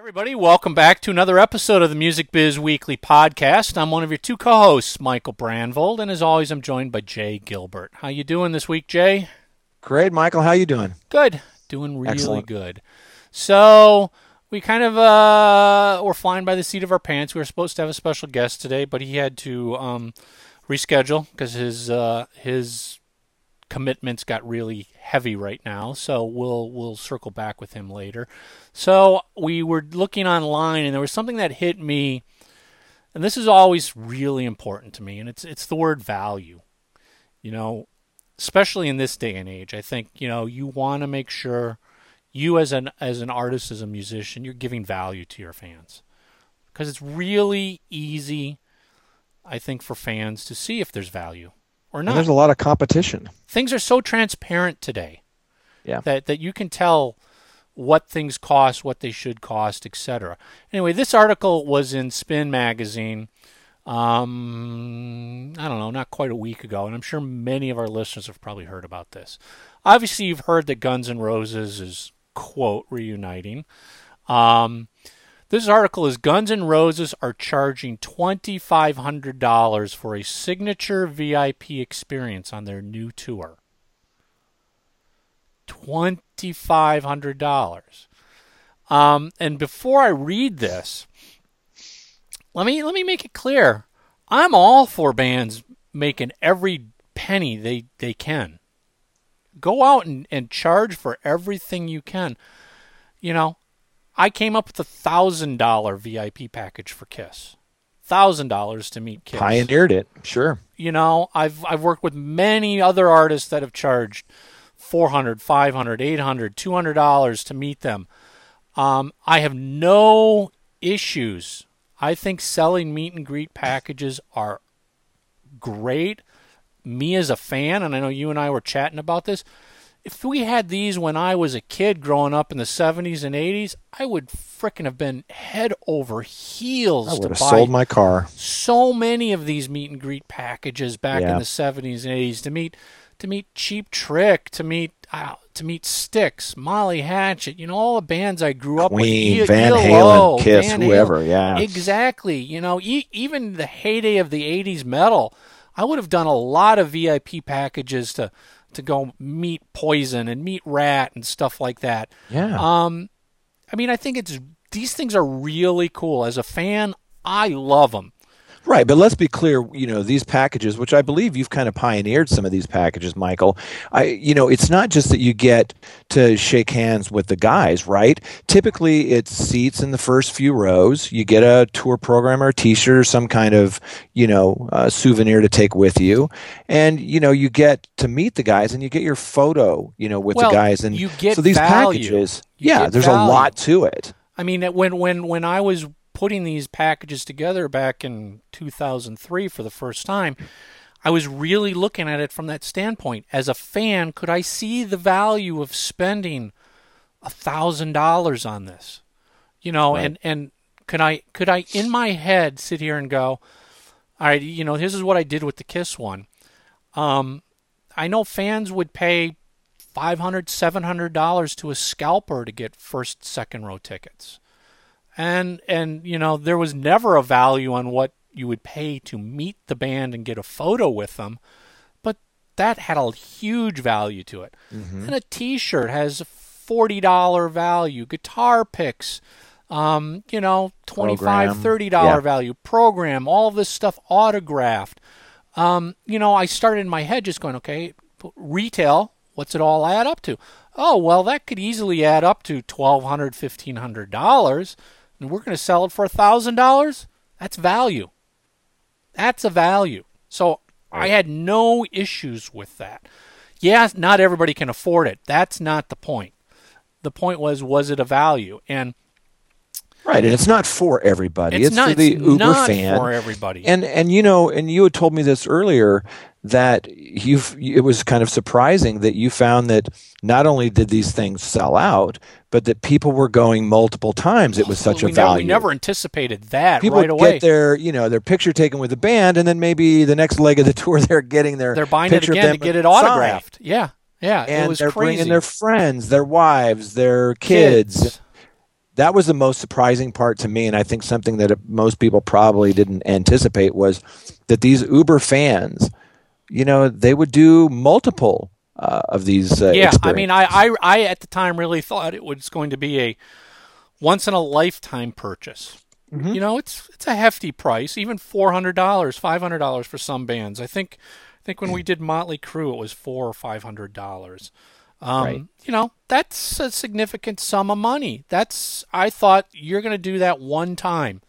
Everybody, welcome back to another episode of the Music Biz Weekly podcast. I'm one of your two co-hosts, Michael Brandvold, and as always, I'm joined by Jay Gilbert. How you doing this week, Jay? Great, Michael. How you doing? Good, doing really Excellent. good. So we kind of uh, were flying by the seat of our pants. We were supposed to have a special guest today, but he had to um, reschedule because his uh, his commitments got really heavy right now. So we'll we'll circle back with him later. So we were looking online, and there was something that hit me, and this is always really important to me, and it's it's the word value. You know, especially in this day and age, I think you know you want to make sure you as an as an artist, as a musician, you're giving value to your fans because it's really easy, I think, for fans to see if there's value or And there's a lot of competition. things are so transparent today Yeah. that that you can tell what things cost, what they should cost, etc. Anyway, this article was in Spin magazine. Um, I don't know, not quite a week ago, and I'm sure many of our listeners have probably heard about this. Obviously, you've heard that Guns N' Roses is quote reuniting. Um, this article is Guns N' Roses are charging $2,500 for a signature VIP experience on their new tour. $2,500. Um, and before I read this, let me let me make it clear. I'm all for bands making every penny they, they can. Go out and, and charge for everything you can. You know, I came up with a thousand dollar VIP package for Kiss. Thousand dollars to meet Kiss. Pioneered it. Sure. You know, I've I've worked with many other artists that have charged 400, 500, 800, 200 dollars to meet them. Um, I have no issues. I think selling meet and greet packages are great. Me as a fan, and I know you and I were chatting about this. If we had these when I was a kid growing up in the 70s and 80s, I would frickin' have been head over heels I to would have buy sold my car. so many of these meet and greet packages back in the 70s and 80s to meet to meet Cheap Trick, to meet uh, to meet Styx, Molly Hatchet, you know all the bands I grew up with, Queen, E- Van ELO, Halen, Kiss, Van Halen. whoever. Yeah. Exactly. You know, e- even the heyday of the 80s metal, I would have done a lot of VIP packages to to go meet Poison and meet Ratt and stuff like that. Yeah. Um, I mean, I think it's these things are really cool. As a fan, I love them. Right, but let's be clear. You know, these packages, which I believe you've kind of pioneered some of these packages, Michael. I, you know, it's not just that you get to shake hands with the guys, right? Typically, it's seats in the first few rows. You get a tour program or a T-shirt or some kind of, you know, uh, souvenir to take with you, and you know, you get to meet the guys and you get your photo, you know, with Well, the guys. And you get so these value. packages, You yeah, there's value. a lot to it. I mean, when when when I was putting these packages together back in 2003 for the first time, I was really looking at it from that standpoint. As a fan, could I see the value of spending a thousand dollars on this? You know, Right. and and could I could I in my head sit here and go, all right, you know, this is what I did with the Kiss one. Um, I know fans would pay $500, 700 dollars to a scalper to get first second row tickets and and you know there was never a value on what you would pay to meet the band and get a photo with them but that had a huge value to it. And a t-shirt has $40 value guitar picks um, you know 25 Program. 30 dollar Yeah. value program all this stuff autographed. Um, you know i started in my head just going okay retail what's it all add up to? Oh well that could easily add up to $1200 $1500 and we're going to sell it for $1000 that's value. That's a value. So i had no issues with that. Yeah not everybody can afford it. That's not the point. The point was was it a value? And Right, and it's not for everybody. it's, It's, not for the it's Uber not fan. for everybody And and you know, and you had told me this earlier that you've it was kind of surprising that you found that not only did these things sell out, but that people were going multiple times. It was oh, such we a never, value. we never anticipated that people right away get their you know their picture taken with the band, and then maybe the next leg of the tour they're getting their they're buying it again to get it signed. autographed yeah yeah it and was they're crazy bringing their friends, their wives, their kids. That was the most surprising part to me, and I think something that most people probably didn't anticipate was that these Uber fans, you know, they would do multiple uh, of these. Uh, yeah, I mean, I, I, I at the time really thought it was going to be a once in a lifetime purchase. Mm-hmm. You know, it's it's a hefty price, even four hundred dollars, five hundred dollars for some bands. I think I think when we did Motley Crue, it was four or five hundred dollars. Um, right. You know, that's a significant sum of money. That's I thought you're going to do that one time.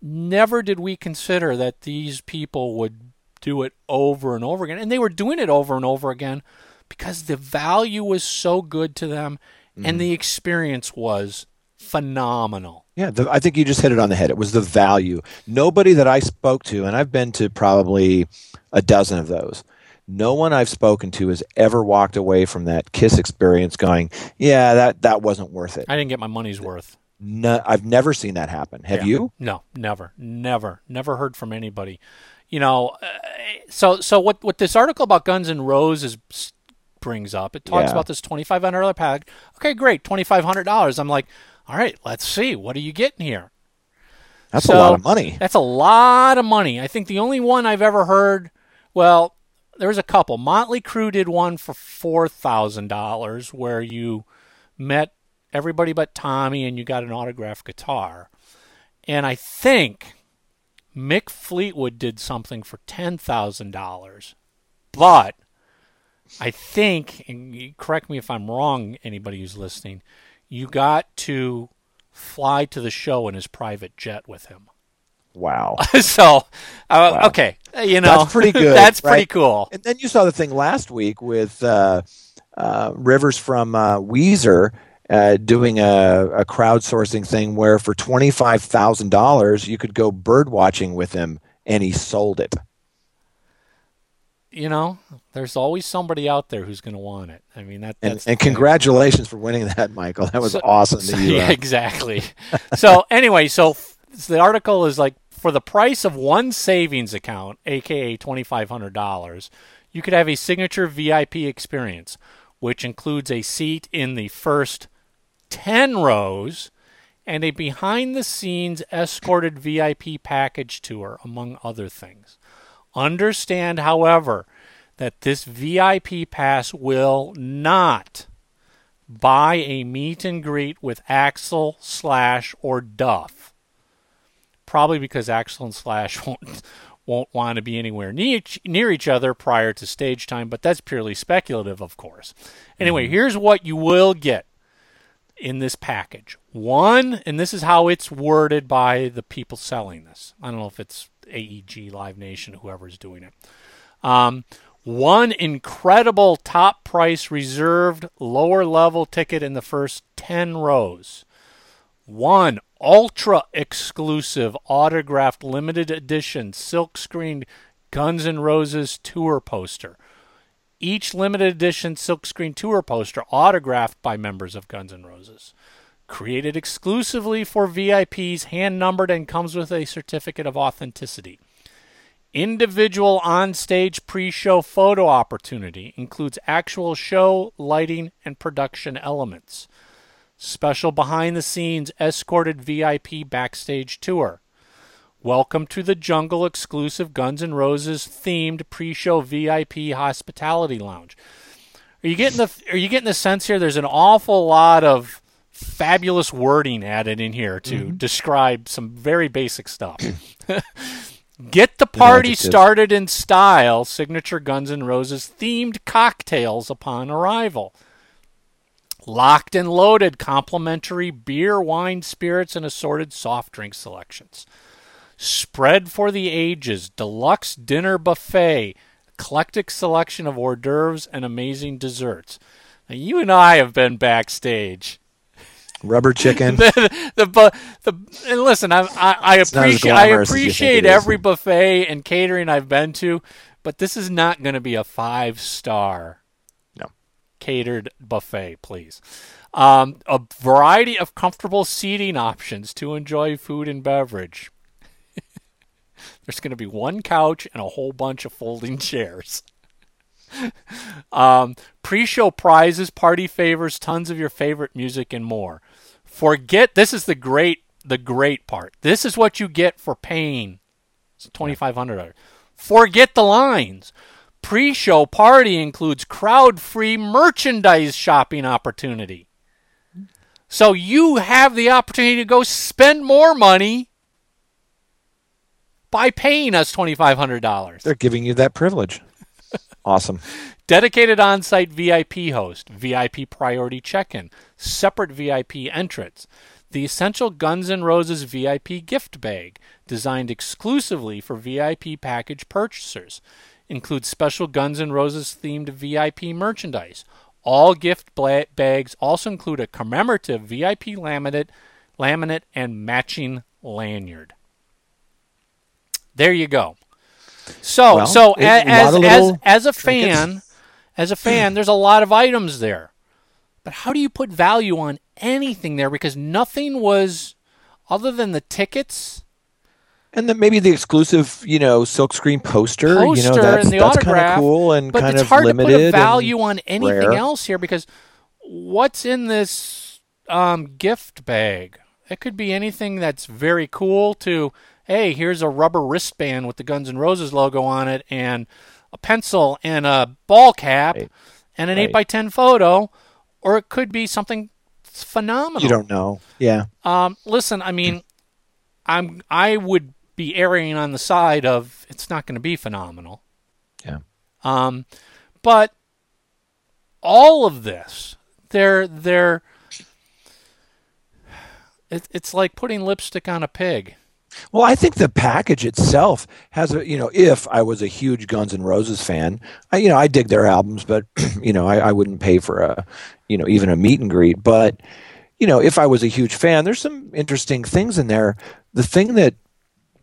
Never did we consider that these people would do it over and over again, and they were doing it over and over again because the value was so good to them, mm-hmm. and the experience was phenomenal. Yeah, the, I think you just hit it on the head. It was the value. Nobody that I spoke to, and I've been to probably a dozen of those, no one I've spoken to has ever walked away from that Kiss experience going, "Yeah, that that wasn't worth it." I didn't get my money's worth. No, I've never seen that happen. Have yeah. you? No, never, never, never heard from anybody. You know, uh, so so what what this article about Guns and Roses brings up, it talks yeah. about this twenty five hundred dollar pack. Okay, great, twenty five hundred dollars. I'm like, all right, let's see. What are you getting here? That's so, a lot of money. That's a lot of money. I think the only one I've ever heard, well, there was a couple. Motley Crue did one for $4,000 where you met everybody but Tommy and you got an autographed guitar. And I think Mick Fleetwood did something for $10,000. But I think, and correct me if I'm wrong, anybody who's listening, you got to fly to the show in his private jet with him. Wow. so, uh, wow. okay, you know, that's pretty good. that's right? pretty cool. And then you saw the thing last week with uh, uh, Rivers from uh, Weezer uh, doing a, a crowdsourcing thing where for twenty five thousand dollars you could go bird watching with him, and he sold it you know, there's always somebody out there who's going to want it. I mean, that. and, and congratulations for winning that, Michael. That was so, awesome. So, you, uh... yeah, exactly. so anyway, so the article is like for the price of one savings account, aka twenty five hundred dollars, you could have a signature VIP experience, which includes a seat in the first ten rows and a behind the scenes escorted VIP package tour, among other things. Understand, however, that this VIP pass will not buy a meet and greet with Axl Slash, or Duff. Probably because Axl and Slash won't won't want to be anywhere near each, near each other prior to stage time, but that's purely speculative, of course. Anyway, mm-hmm. here's what you will get in this package. One, and this is how it's worded by the people selling this. I don't know if it's AEG, Live Nation, whoever's doing it. Um, one incredible top price reserved lower level ticket in the first 10 rows. One ultra exclusive autographed limited edition silk screened Guns N' Roses tour poster. Each limited edition silkscreen tour poster autographed by members of Guns N' Roses created exclusively for VIPs, hand numbered, and comes with a certificate of authenticity. Individual on-stage pre-show photo opportunity includes actual show, lighting, and production elements. Special behind-the-scenes escorted VIP backstage tour. Welcome to the Jungle exclusive Guns N' Roses themed pre-show VIP hospitality lounge. Are you getting the Are you getting the sense here? There's an awful lot of fabulous wording added in here to mm-hmm. describe some very basic stuff. Get the party started in style, signature Guns N' Roses themed cocktails upon arrival. Locked and loaded complimentary beer, wine, spirits, and assorted soft drink selections. Spread for the ages, deluxe dinner buffet, eclectic selection of hors d'oeuvres, and amazing desserts. Now, you and I have been backstage rubber chicken. the, the, the, and listen, I, I, I appreciate I appreciate every buffet and catering I've been to, but this is not going to be a five star. Catered buffet, please. Um, a variety of comfortable seating options to enjoy food and beverage. There's going to be one couch and a whole bunch of folding chairs. um, pre-show prizes, party favors, tons of your favorite music, and more. Forget this is the great the great part. This is what you get for paying twenty five hundred. Forget the lines. Pre-show party includes crowd-free merchandise shopping opportunity. So you have the opportunity to go spend more money by paying us $2500. They're giving you that privilege. awesome. Dedicated on-site VIP host, VIP priority check-in, separate VIP entrance, the essential Guns N' Roses VIP gift bag, designed exclusively for VIP package purchasers, includes special Guns N' Roses themed VIP merchandise. All gift bags also include a commemorative VIP laminate, laminate and matching lanyard. There you go. So, Well, so it- a- a as as as a trinkets. fan, as a fan, there's a lot of items there. But how do you put value on anything there? Because nothing was, other than the tickets, And then maybe the exclusive, you know, silkscreen poster. you poster know, that's, and the that's kind autograph. of cool and but kind it's of hard limited. to put a value on anything rare. else here because what's in this um, gift bag? It could be anything that's very cool to, hey, here's a rubber wristband with the Guns N' Roses logo on it and a pencil and a ball cap Right. and an Right. 8x10 photo. Or it could be something phenomenal. You don't know. Yeah. Um, listen, I mean, I'm I would be erring on the side of it's not going to be phenomenal. Yeah. Um, but all of this, they're they're it, it's like putting lipstick on a pig. Well, I think the package itself has a, you know, if I was a huge Guns N' Roses fan, I, you know, I dig their albums, but, you know, I, I wouldn't pay for a, you know, even a meet and greet. But, you know, if I was a huge fan, there's some interesting things in there. The thing that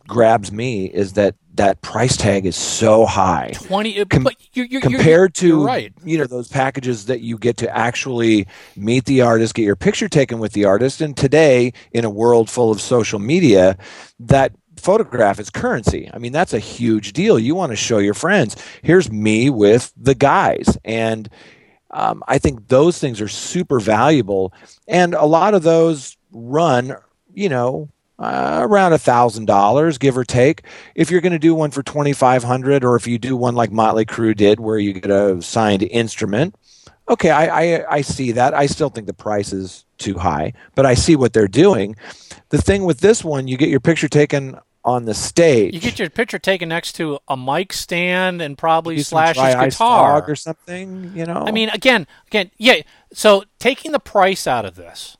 grabs me is that that price tag is so high Twenty, Com- but you, you, compared to you're right. you know those packages that you get to actually meet the artist get your picture taken with the artist. And today in a world full of social media that photograph is currency. I mean that's a huge deal. You want to show your friends. Here's me with the guys. And um, i think those things are super valuable. And a lot of those run you know uh, around a thousand dollars, give or take. If you're going to do one for twenty five hundred, or if you do one like Motley Crue did, where you get a signed instrument, okay, I, I I see that. I still think the price is too high, but I see what they're doing. The thing with this one, you get your picture taken on the stage. You get your picture taken next to a mic stand and probably slash his guitar or something, you know. I mean, again, again, yeah. So taking the price out of this,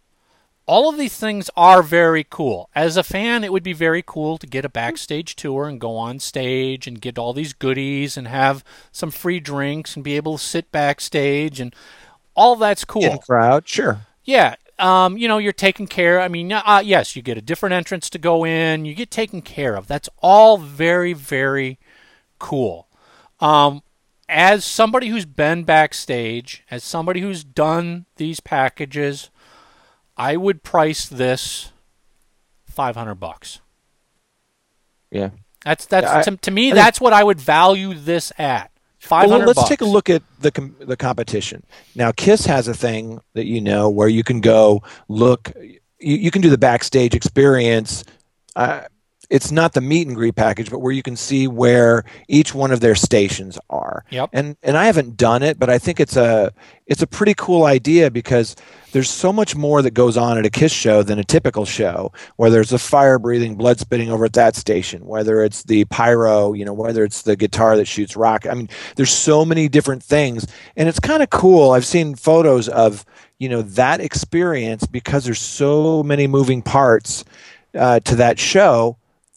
all of these things are very cool. As a fan, it would be very cool to get a backstage tour and go on stage and get all these goodies and have some free drinks and be able to sit backstage and all that's cool. in crowd, sure. Yeah. Um, you know, you're taken care. I mean, uh, yes, you get a different entrance to go in. You get taken care of. That's all very, very cool. Um, as somebody who's been backstage, as somebody who's done these packages, I would price this five hundred bucks. Yeah. That's that's I- to, to me. I think- that's what I would value this at. Five Well, let's bucks. take a look at the com- the competition. Now, Kiss has a thing that you know where you can go look. You, you can do the backstage experience. Uh, it's not the meet and greet package, but where you can see where each one of their stations are. Yep. And and I haven't done it, but I think it's a it's a pretty cool idea because there's so much more that goes on at a Kiss show than a typical show. Where there's a fire breathing, blood spitting over at that station, whether it's the pyro, you know, whether it's the guitar that shoots rock. I mean, there's so many different things, and it's kind of cool. I've seen photos of you know that experience because there's so many moving parts uh, to that show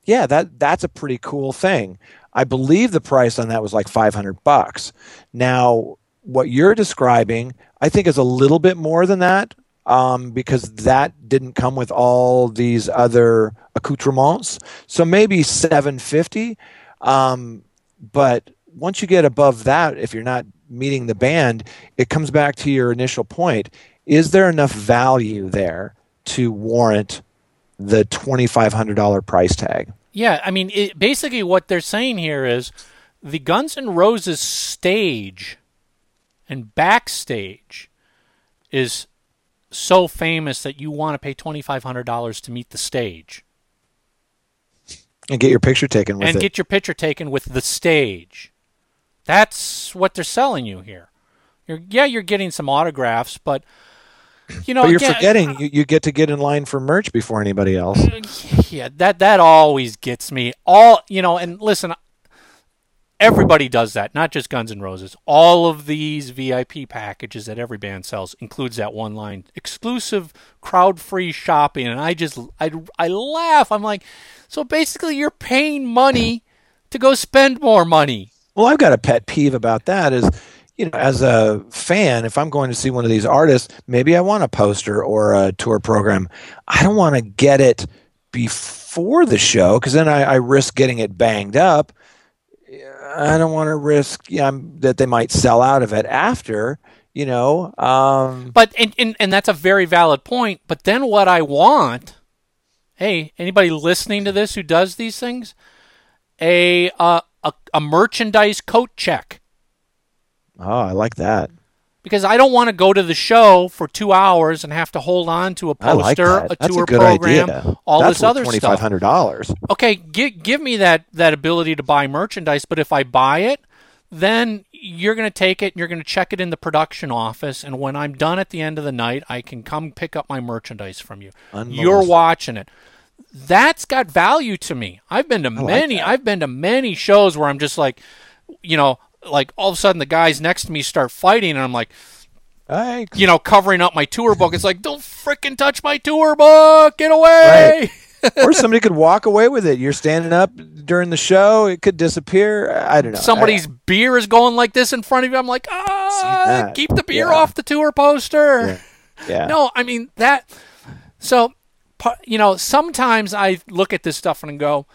yeah, that that's a pretty cool thing. I believe the price on that was like 500 bucks. Now, what you're describing, I think is a little bit more than that um, because that didn't come with all these other accoutrements. So maybe 750. Um, but once you get above that, if you're not meeting the band, it comes back to your initial point. Is there enough value there to warrant the $2,500 price tag? Yeah, I mean, it, basically what they're saying here is the Guns N' Roses stage and backstage is so famous that you want to pay twenty five hundred dollars to meet the stage and get your picture taken with and it. get your picture taken with the stage. That's what they're selling you here. You're, yeah, you're getting some autographs, but you know, but you're again, forgetting you, you get to get in line for merch before anybody else. Uh, yeah, that that always gets me. All you know, and listen, everybody does that, not just Guns N' Roses. All of these VIP packages that every band sells includes that one line: exclusive, crowd-free shopping. And I just, I, I laugh. I'm like, so basically, you're paying money to go spend more money. Well, I've got a pet peeve about that. Is you know, as a fan, if I'm going to see one of these artists, maybe I want a poster or a tour program. I don't want to get it before the show because then I, I, risk getting it banged up. I don't want to risk yeah, that they might sell out of it after, you know. Um, but and, and and that's a very valid point. But then what I want, hey, anybody listening to this who does these things, a uh, a, a merchandise coat check. Oh, I like that. Because I don't want to go to the show for two hours and have to hold on to a poster, like a That's tour a program, idea. all That's this other twenty five stuff. hundred dollars. Okay, give give me that that ability to buy merchandise, but if I buy it, then you're going to take it and you're going to check it in the production office, and when I'm done at the end of the night, I can come pick up my merchandise from you. Unmolested. You're watching it. That's got value to me. I've been to like many. that. I've been to many shows where I'm just like, you know, like all of a sudden the guys next to me start fighting, and I'm like, I, you know, covering up my tour book. It's like, don't freaking touch my tour book. Get away. or somebody could walk away with it. You're standing up during the show; it could disappear. I don't know. Somebody's I, beer is going like this in front of you. I'm like, ah, keep the beer Yeah. off the tour poster. Yeah. yeah. No, I mean that. So, you know, sometimes I look at this stuff and go,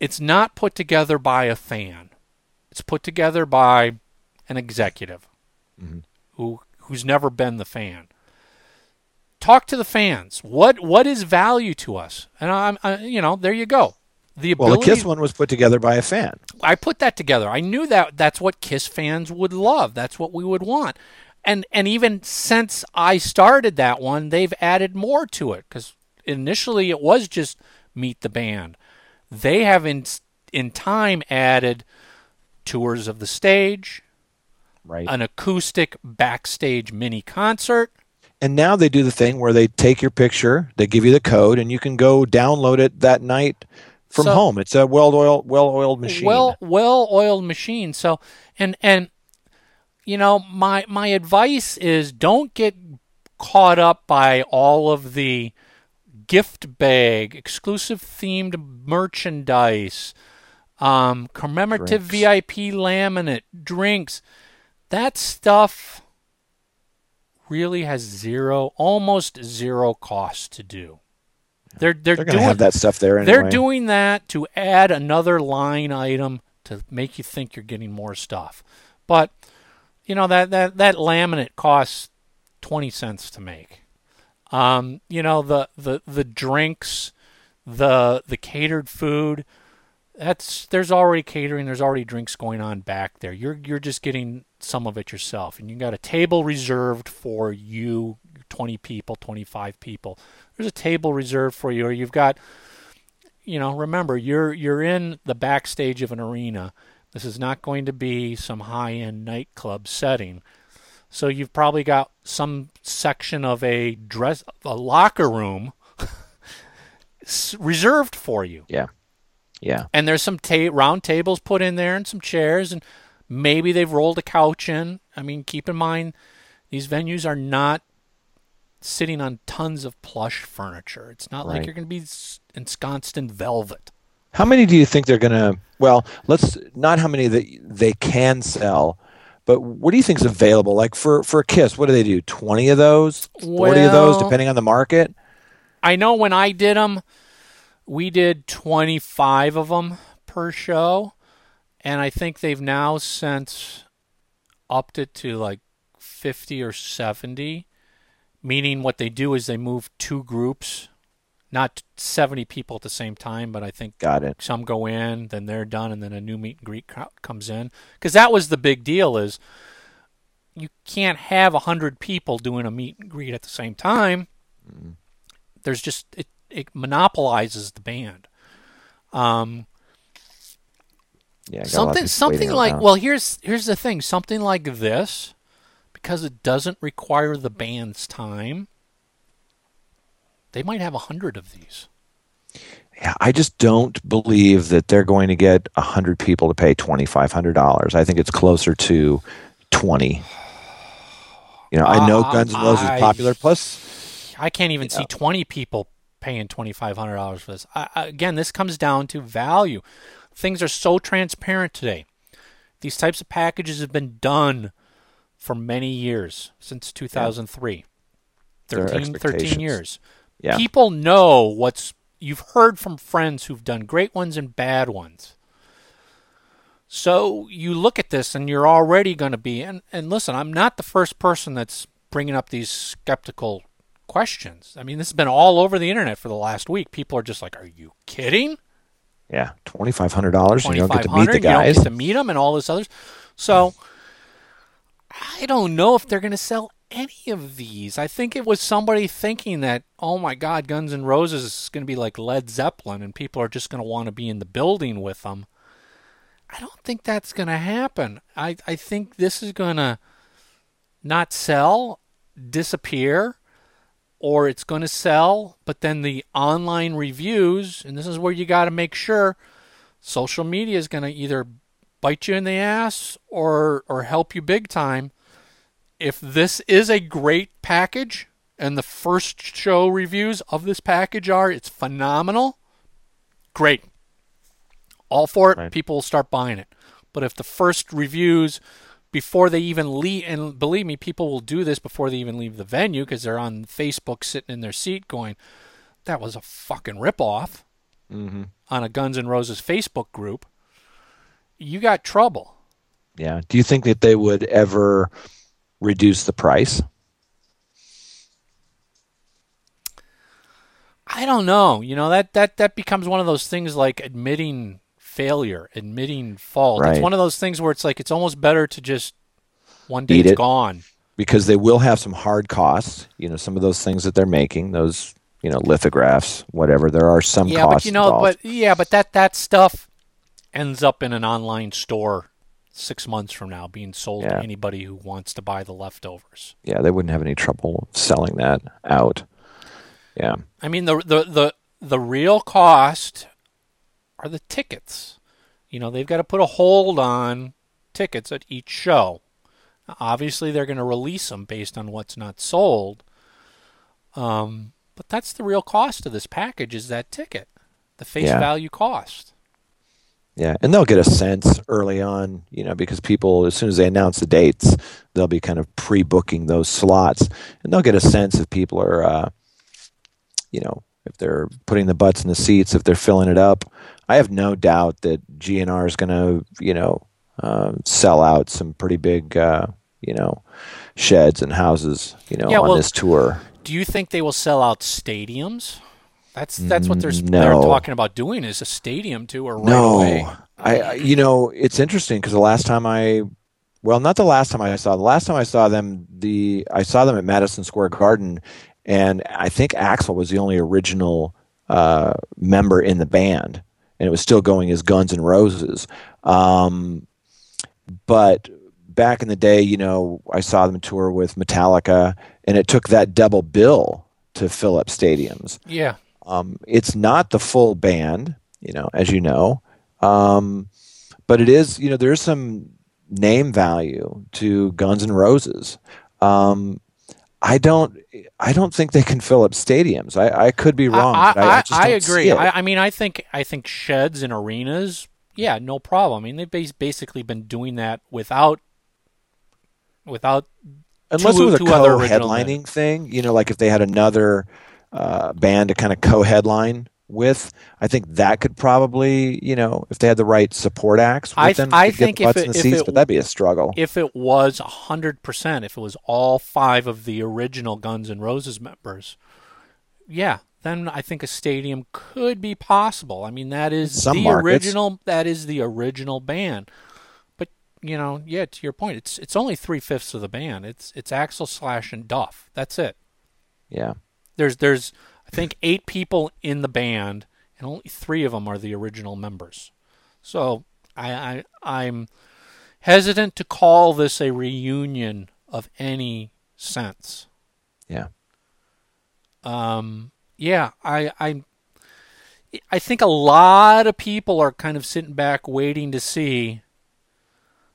it's not put together by a fan. It's put together by an executive Mm-hmm. who who's never been the fan. Talk to the fans. What what is value to us? And I'm, I, you know, there you go. The Well, the. Kiss one was put together by a fan. I put that together. I knew that that's what Kiss fans would love. That's what we would want. And and even since I started that one, they've added more to it cuz initially it was just meet the band. They have in in time added tours of the stage, Right. an acoustic backstage mini concert. And now they do the thing where they take your picture, they give you the code, and you can go download it that night from So- home. It's a well-oiled, well-oiled machine. Well, well-oiled machine. So, and and you know, my my advice is don't get caught up by all of the gift bag, exclusive themed merchandise, um, commemorative VIP laminate, drinks. That stuff really has zero, almost zero cost to do. They're they're, They're going to doing have that stuff there anyway. they're doing that to add another line item to make you think you're getting more stuff. But you know that that that laminate costs 20 cents to make. Um, you know the the the drinks, the the catered food, that's there's already catering, there's already drinks going on back there. You're you're just getting some of it yourself and you got a table reserved for you 20 people, 25 people. There's a table reserved for you or you've got you know, remember you're you're in the backstage of an arena. This is not going to be some high-end nightclub setting. So you've probably got some section of a dress a locker room reserved for you. Yeah. Yeah. And there's some ta- round tables put in there and some chairs and maybe they've rolled a couch in. I mean, keep in mind these venues are not sitting on tons of plush furniture. It's not like you're going to be ensconced in velvet. How many do you think they're going to? Well, let's not how many that they can sell, but what do you think is available? Like for for a Kiss, what do they do? Twenty of those, forty of those, depending on the market. I know when I did them, we did 25 of them per show, and I think they've now since upped it to like 50 or 70. Meaning, what they do is they move two groups, not 70 people at the same time, but I think Got it. some go in, then they're done, and then a new meet and greet crowd comes in. Because that was the big deal is you can't have hundred people doing a meet and greet at the same time. Mm-hmm. There's just it, it monopolizes the band. Um, yeah, something something like well here's here's the thing something like this because it doesn't require the band's time. They might have a hundred of these. Yeah, I just don't believe that they're going to get a hundred people to pay twenty five hundred dollars. I think it's closer to twenty. You know, I know uh, Guns N' Roses is popular. Plus, I can't even see know. twenty people paying twenty five hundred dollars for this. I, again, this comes down to value. Things are so transparent today. These types of packages have been done for many years since 2003. Yeah. 13, 13 years. Yeah. People know what's you've heard from friends who've done great ones and bad ones. So you look at this and you're already going to be and and listen, I'm not the first person that's bringing up these skeptical questions. I mean, this has been all over the internet for the last week. People are just like, "Are you kidding?" Yeah, twenty five hundred dollars, and you don't get to meet the guys. You don't get to meet them and all this others. So I don't know if they're going to sell any of these. I think it was somebody thinking that, oh my God, Guns N' Roses is going to be like Led Zeppelin, and people are just going to want to be in the building with them. I don't think that's going to happen. I I think this is going to not sell, disappear or it's going to sell, but then the online reviews, and this is where you got to make sure social media is going to either bite you in the ass or or help you big time. If this is a great package and the first show reviews of this package are it's phenomenal, great. All for it, right. people will start buying it. But if the first reviews before they even leave. And believe me, people will do this before they even leave the venue because they're on Facebook sitting in their seat going, that was a fucking ripoff mm-hmm. on a Guns N' Roses Facebook group. You got trouble. Yeah. Do you think that they would ever reduce the price? I don't know. You know that that that becomes one of those things like admitting failure, admitting fault. Right. It's one of those things where it's like it's almost better to just one day Eat it's it, gone. Because they will have some hard costs. You know, some of those things that they're making, those you know lithographs, whatever. There are some yeah, costs. but you know, involved. but yeah, but that that stuff ends up in an online store six months from now being sold yeah. to anybody who wants to buy the leftovers. Yeah, they wouldn't have any trouble selling that out. Yeah. I mean the the the the real cost are the tickets. You know, they've got to put a hold on tickets at each show. Obviously, they're going to release them based on what's not sold. Um, but that's the real cost of this package is that ticket, the face yeah. value cost. Yeah, and they'll get a sense early on, you know, because people, as soon as they announce the dates, they'll be kind of pre-booking those slots, and they'll get a sense if people are, uh, you know, if they're putting the butts in the seats, if they're filling it up. I have no doubt that GNR is going to, you know, uh, sell out some pretty big, uh, you know, sheds and houses, you know, yeah, on well, this tour. Do you think they will sell out stadiums? That's that's what they're, no. they're talking about doing is a stadium tour right no. away. I, you know, it's interesting because the last time I, well, not the last time I saw, the last time I saw them, the I saw them at Madison Square Garden, and I think Axl was the only original uh, member in the band, and it was still going as Guns and Roses. Um, but back in the day, you know, I saw them tour with Metallica, and it took that double bill to fill up stadiums. Yeah. Um, it's not the full band, you know, as you know, um, but it is. You know, there's some name value to Guns N' Roses. Um, I don't. I don't think they can fill up stadiums. I, I could be wrong. I, I, I, I agree. I, mean, I think I think sheds and arenas. Yeah, no problem. I mean, they've basically been doing that without without unless two, it was a co-headlining thing. You know, like if they had another uh, band to kind of co-headline with. I think that could probably, you know, if they had the right support acts I, them, I think if it, if seats, it, but that'd be a struggle. If it was hundred percent, if it was all five of the original Guns N' Roses members, yeah, then I think a stadium could be possible. I mean, that is Some the markets. original. That is the original band. But you know, yeah, to your point, it's it's only three fifths of the band. It's it's Axl Slash and Duff. That's it. Yeah. There's there's I think eight people in the band, and only three of them are the original members. So I, I I'm hesitant to call this a reunion of any sense. Yeah. Um. Yeah. I I I think a lot of people are kind of sitting back waiting to see,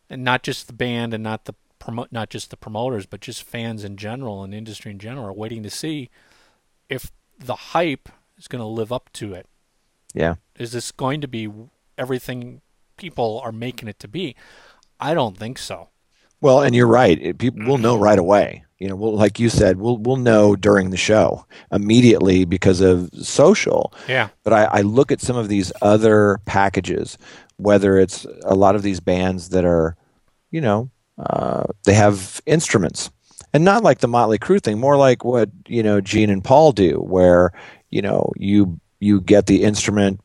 and not just the band and not the promote, not just the promoters, but just fans in general and industry in general are waiting to see if the hype is going to live up to it. Yeah. Is this going to be everything people are making it to be? I don't think so. Well, and you're right. It, people will know right away. You know, we'll, like you said, we'll we'll know during the show immediately because of social. Yeah. But I, I look at some of these other packages, whether it's a lot of these bands that are, you know, uh, they have instruments, and not like the Motley Crue thing, more like what you know Gene and Paul do, where you know you you get the instrument,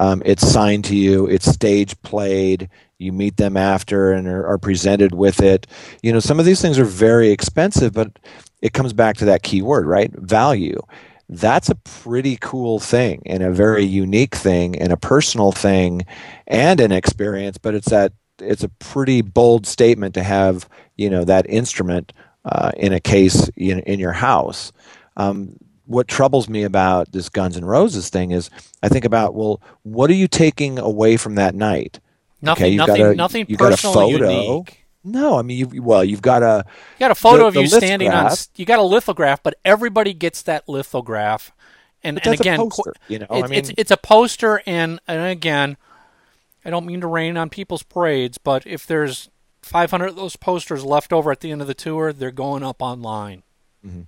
um, it's signed to you, it's stage played, you meet them after and are, are, presented with it. You know, some of these things are very expensive, but it comes back to that key word, right? Value. That's a pretty cool thing and a very unique thing and a personal thing and an experience, but it's that it's a pretty bold statement to have, you know, that instrument uh, in a case in, in your house. Um, what troubles me about this Guns N' Roses thing is I think about, well, what are you taking away from that night? Nothing, okay, nothing, got a, nothing you got a photo. Unique. No, I mean, you well, you've got a you got a photo the, of you standing on. You got a lithograph, but everybody gets that lithograph, and, and again, poster, you know, it, I mean, it's it's a poster, and and again, I don't mean to rain on people's parades, but if there's 500 of those posters left over at the end of the tour, they're going up online. Mm-hmm.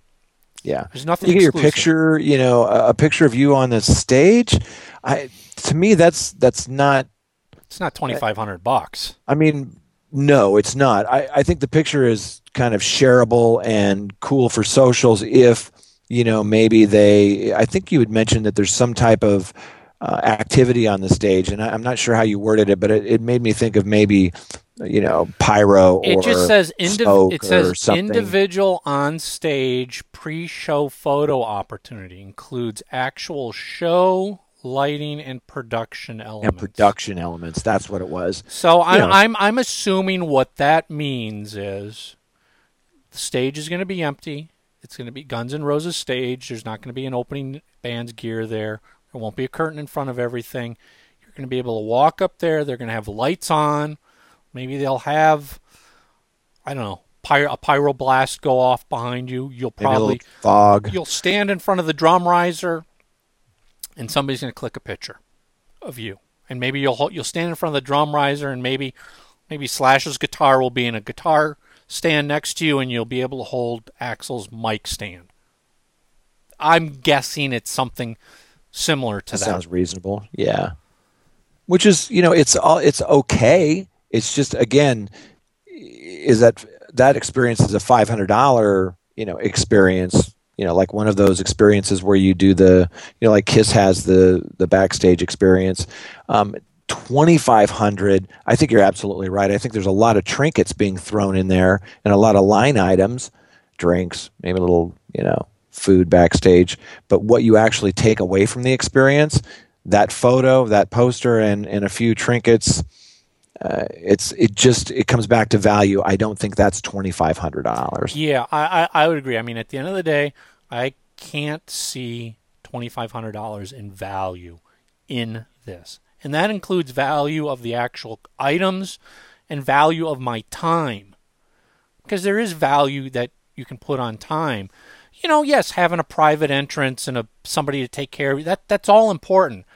Yeah, there's nothing. You get your picture, you know, a, a picture of you on the stage. I to me, that's that's not it's not twenty five hundred bucks. I mean, no, it's not. I, I think the picture is kind of shareable and cool for socials if you know maybe they. I think you had mentioned that there's some type of uh, activity on the stage, and I, am not sure how you worded it, but it, it made me think of maybe you know pyro it just says indiv- it says individual on stage pre-show photo opportunity includes actual show lighting and production elements. And production elements. That's what it was. So I'm I'm I'm assuming what that means is the stage is going to be empty. It's going to be Guns N' Roses stage. There's not going to be an opening band's gear there. There won't be a curtain in front of everything. You're going to be able to walk up there. They're going to have lights on. Maybe they'll have I don't know a pyro blast go off behind you. You'll probably fog. You'll stand in front of the drum riser and somebody's going to click a picture of you, and maybe you'll you'll stand in front of the drum riser, and maybe maybe Slash's guitar will be in a guitar stand next to you, and you'll be able to hold Axl's mic stand. I'm guessing it's something similar to that. Sounds reasonable. Yeah. Which is, you know, it's all it's okay. It's just again, is that that experience is a five hundred dollar you know experience you know like one of those experiences where you do the you know like kiss has the the backstage experience. Um, 2500 i think you're absolutely right. I think there's a lot of trinkets being thrown in there and a lot of line items drinks maybe a little you know food backstage. But what you actually take away from the experience that photo that poster and and a few trinkets uh, it's it just it comes back to value. I don't think that's twenty five hundred dollars. Yeah, I, I, I would agree. I mean, at the end of the day, I can't see twenty five hundred dollars in value in this, and that includes value of the actual items and value of my time, because there is value that you can put on time. You know, yes, having a private entrance and a somebody to take care of you that that's all important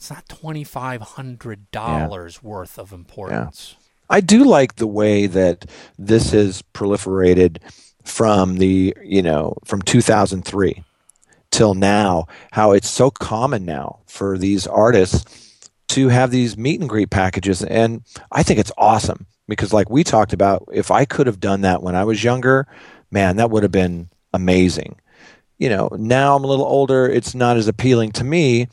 it's not twenty five hundred dollars yeah. worth of importance. Yeah. I do like the way that this has proliferated from the you know from 2003 till now. How it's so common now for these artists to have these meet and greet packages, and I think it's awesome because, like we talked about, if I could have done that when I was younger, man, that would have been amazing. You know, now I'm a little older; it's not as appealing to me,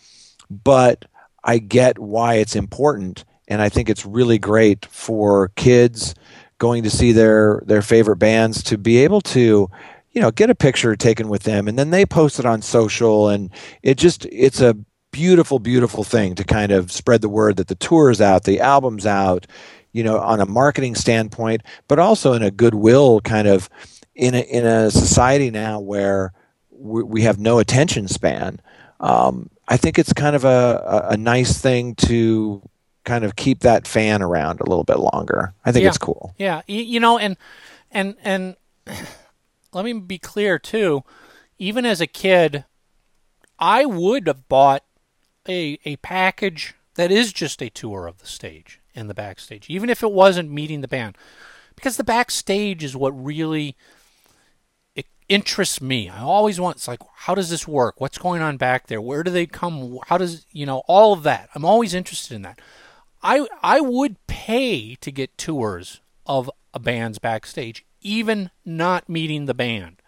but I get why it's important and I think it's really great for kids going to see their their favorite bands to be able to you know get a picture taken with them and then they post it on social and it just it's a beautiful beautiful thing to kind of spread the word that the tour is out the album's out you know on a marketing standpoint but also in a goodwill kind of in a, in a society now where we, we have no attention span. Um, i think it's kind of a, a, nice thing to kind of keep that fan around a little bit longer. I think yeah. it's cool. Yeah, you know, and and and let me be clear too. Even as a kid, I would have bought a a package that is just a tour of the stage and the backstage, even if it wasn't meeting the band, because the backstage is what really interests me. I always want it's like, how does this work? What's going on back there? Where do they come? How does you know all of that? I'm always interested in that. I I would pay to get tours of a band's backstage, even not meeting the band.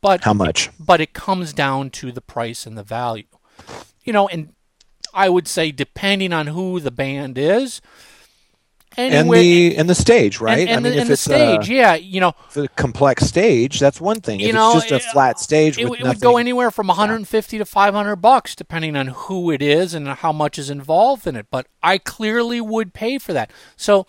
But how much? But it comes down to the price and the value. You know, and I would say depending on who the band is, and the and the stage, right? And, and I mean, the, if it's stage, a, yeah, you know, the complex stage, that's one thing. If you know, it's just a flat stage, it, it nothing, would go anywhere from 150 yeah. to 500 bucks, depending on who it is and how much is involved in it. But I clearly would pay for that. So,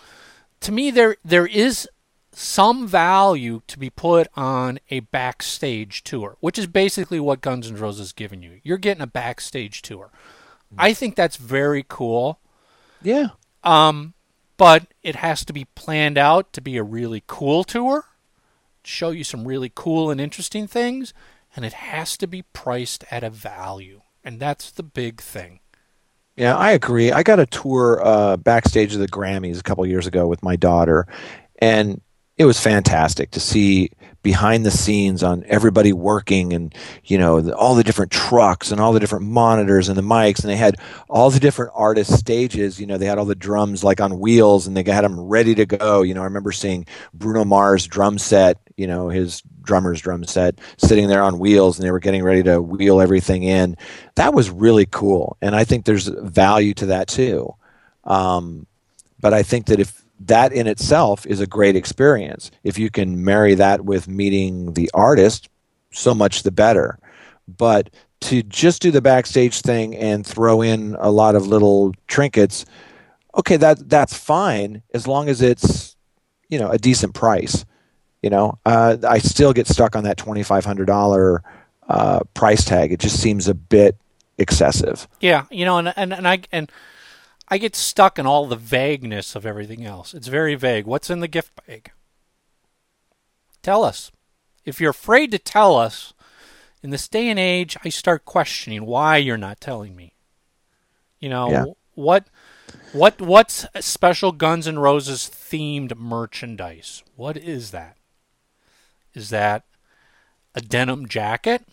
to me, there there is some value to be put on a backstage tour, which is basically what Guns N' Roses is giving you. You're getting a backstage tour. I think that's very cool. Yeah. Um, but it has to be planned out to be a really cool tour, show you some really cool and interesting things, and it has to be priced at a value. And that's the big thing. Yeah, I agree. I got a tour uh, backstage of the Grammys a couple years ago with my daughter, and it was fantastic to see behind the scenes on everybody working and you know the, all the different trucks and all the different monitors and the mics and they had all the different artist stages you know they had all the drums like on wheels and they had them ready to go. You know i remember seeing bruno mars drum set you know his drummer's drum set sitting there on wheels and they were getting ready to wheel everything in. That was really cool and i think there's value to that too. Um, but i think that if that in itself is a great experience. If you can marry that with meeting the artist, so much the better. But to just do the backstage thing and throw in a lot of little trinkets, okay, that that's fine as long as it's you know a decent price. You know, uh, I still get stuck on that twenty five hundred dollar uh, price tag. It just seems a bit excessive. Yeah, you know, and and, and I and I get stuck in all the vagueness of everything else. It's very vague. What's in the gift bag? Tell us. If you're afraid to tell us, in this day and age, I start questioning why you're not telling me. You know, yeah. what what what's special Guns N' Roses themed merchandise? What is that? Is that a denim jacket?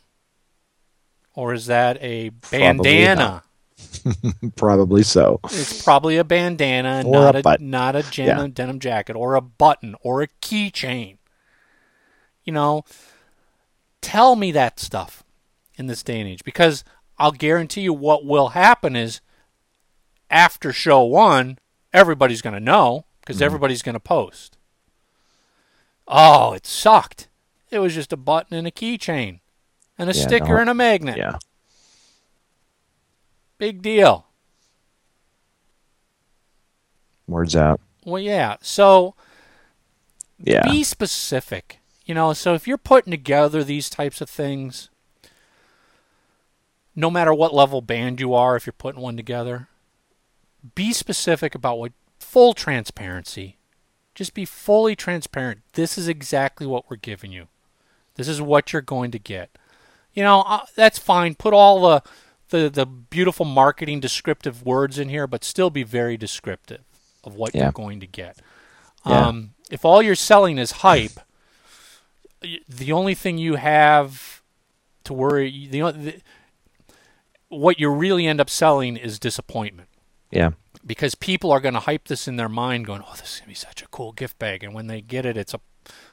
Or is that a bandana? probably so. It's probably a bandana, or not a, not a denim, yeah. denim jacket, or a button, or a keychain. You know, tell me that stuff in this day and age, because I'll guarantee you what will happen is after show one, everybody's going to know because mm-hmm. everybody's going to post. Oh, it sucked. It was just a button and a keychain, and a yeah, sticker no, and a magnet. Yeah. Big deal. Words out. Well, yeah. So, yeah. Be specific. You know, so if you're putting together these types of things, no matter what level band you are, if you're putting one together, be specific about what full transparency. Just be fully transparent. This is exactly what we're giving you. This is what you're going to get. You know, uh, that's fine. Put all the the the beautiful marketing descriptive words in here, but still be very descriptive of what yeah. you're going to get. Yeah. Um, if all you're selling is hype, the only thing you have to worry the, the what you really end up selling is disappointment. Yeah. Because people are going to hype this in their mind, going, "Oh, this is going to be such a cool gift bag," and when they get it, it's a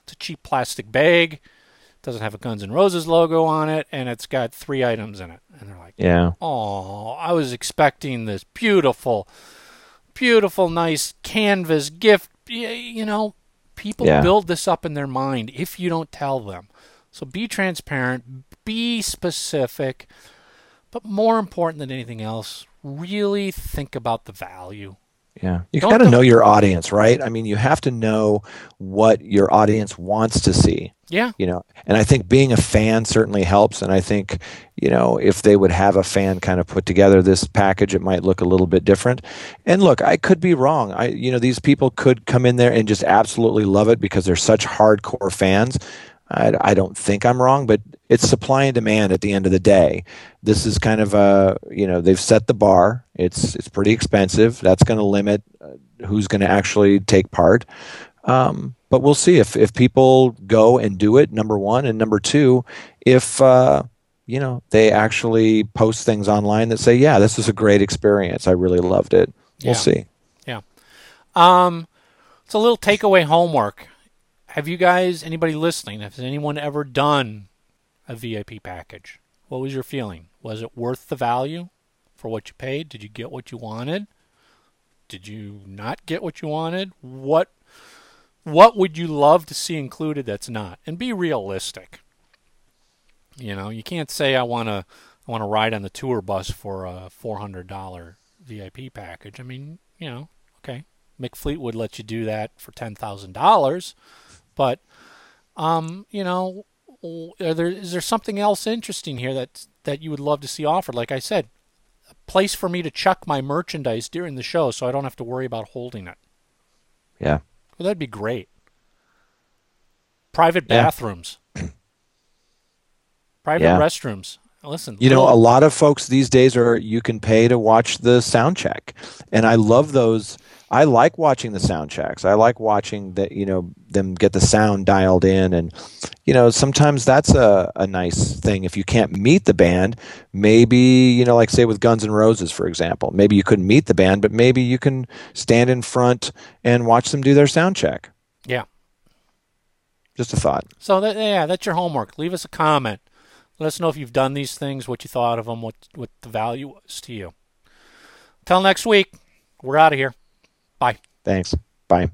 it's a cheap plastic bag doesn't have a Guns N' Roses logo on it, and it's got three items in it. And they're like, yeah, oh, I was expecting this beautiful beautiful, nice canvas gift. You know, people Yeah. build this up in their mind if you don't tell them. So be transparent, be specific, but more important than anything else, really think about the value. Yeah. You got to know your audience, right? I mean, you have to know what your audience wants to see. Yeah. you know and i think being a fan certainly helps and i think you know if they would have a fan kind of put together this package it might look a little bit different and look i could be wrong i you know these people could come in there and just absolutely love it because they're such hardcore fans I, I don't think I'm wrong, but it's supply and demand at the end of the day. This is kind of a, you know, they've set the bar. It's it's pretty expensive. That's going to limit uh, who's going to actually take part. Um, but we'll see if if people go and do it. Number one, and number two, if uh, you know they actually post things online that say, "Yeah, this is a great experience. I really loved it." We'll see. Yeah. Um, it's a little takeaway homework. Have you guys, anybody listening, has anyone ever done a VIP package? What was your feeling? Was it worth the value for what you paid? Did you get what you wanted? Did you not get what you wanted? What what would you love to see included that's not? And be realistic. You know, you can't say I want to I want to ride on the tour bus for a $400 VIP package. I mean, you know, okay. Mick Fleetwood lets you do that for ten thousand dollars, but um, you know, there is there something else interesting here that that you would love to see offered? Like I said, a place for me to chuck my merchandise during the show, so I don't have to worry about holding it. Yeah. Well, that'd be great. Private Yeah. bathrooms, private Yeah. restrooms. Listen, You know, a lot of folks these days are you can pay to watch the sound check. And I love those I like watching the sound checks. I like watching that, you know, them get the sound dialed in and you know, sometimes that's a, a nice thing. If you can't meet the band, maybe, you know, like say with Guns N' Roses, for example, maybe you couldn't meet the band, but maybe you can stand in front and watch them do their sound check. yeah. Just a thought. So that, yeah, that's your homework. Leave us a comment. Let us know if you've done these things, what you thought of them, what what the value was to you. Till next week, we're out of here. Bye. Thanks. Bye.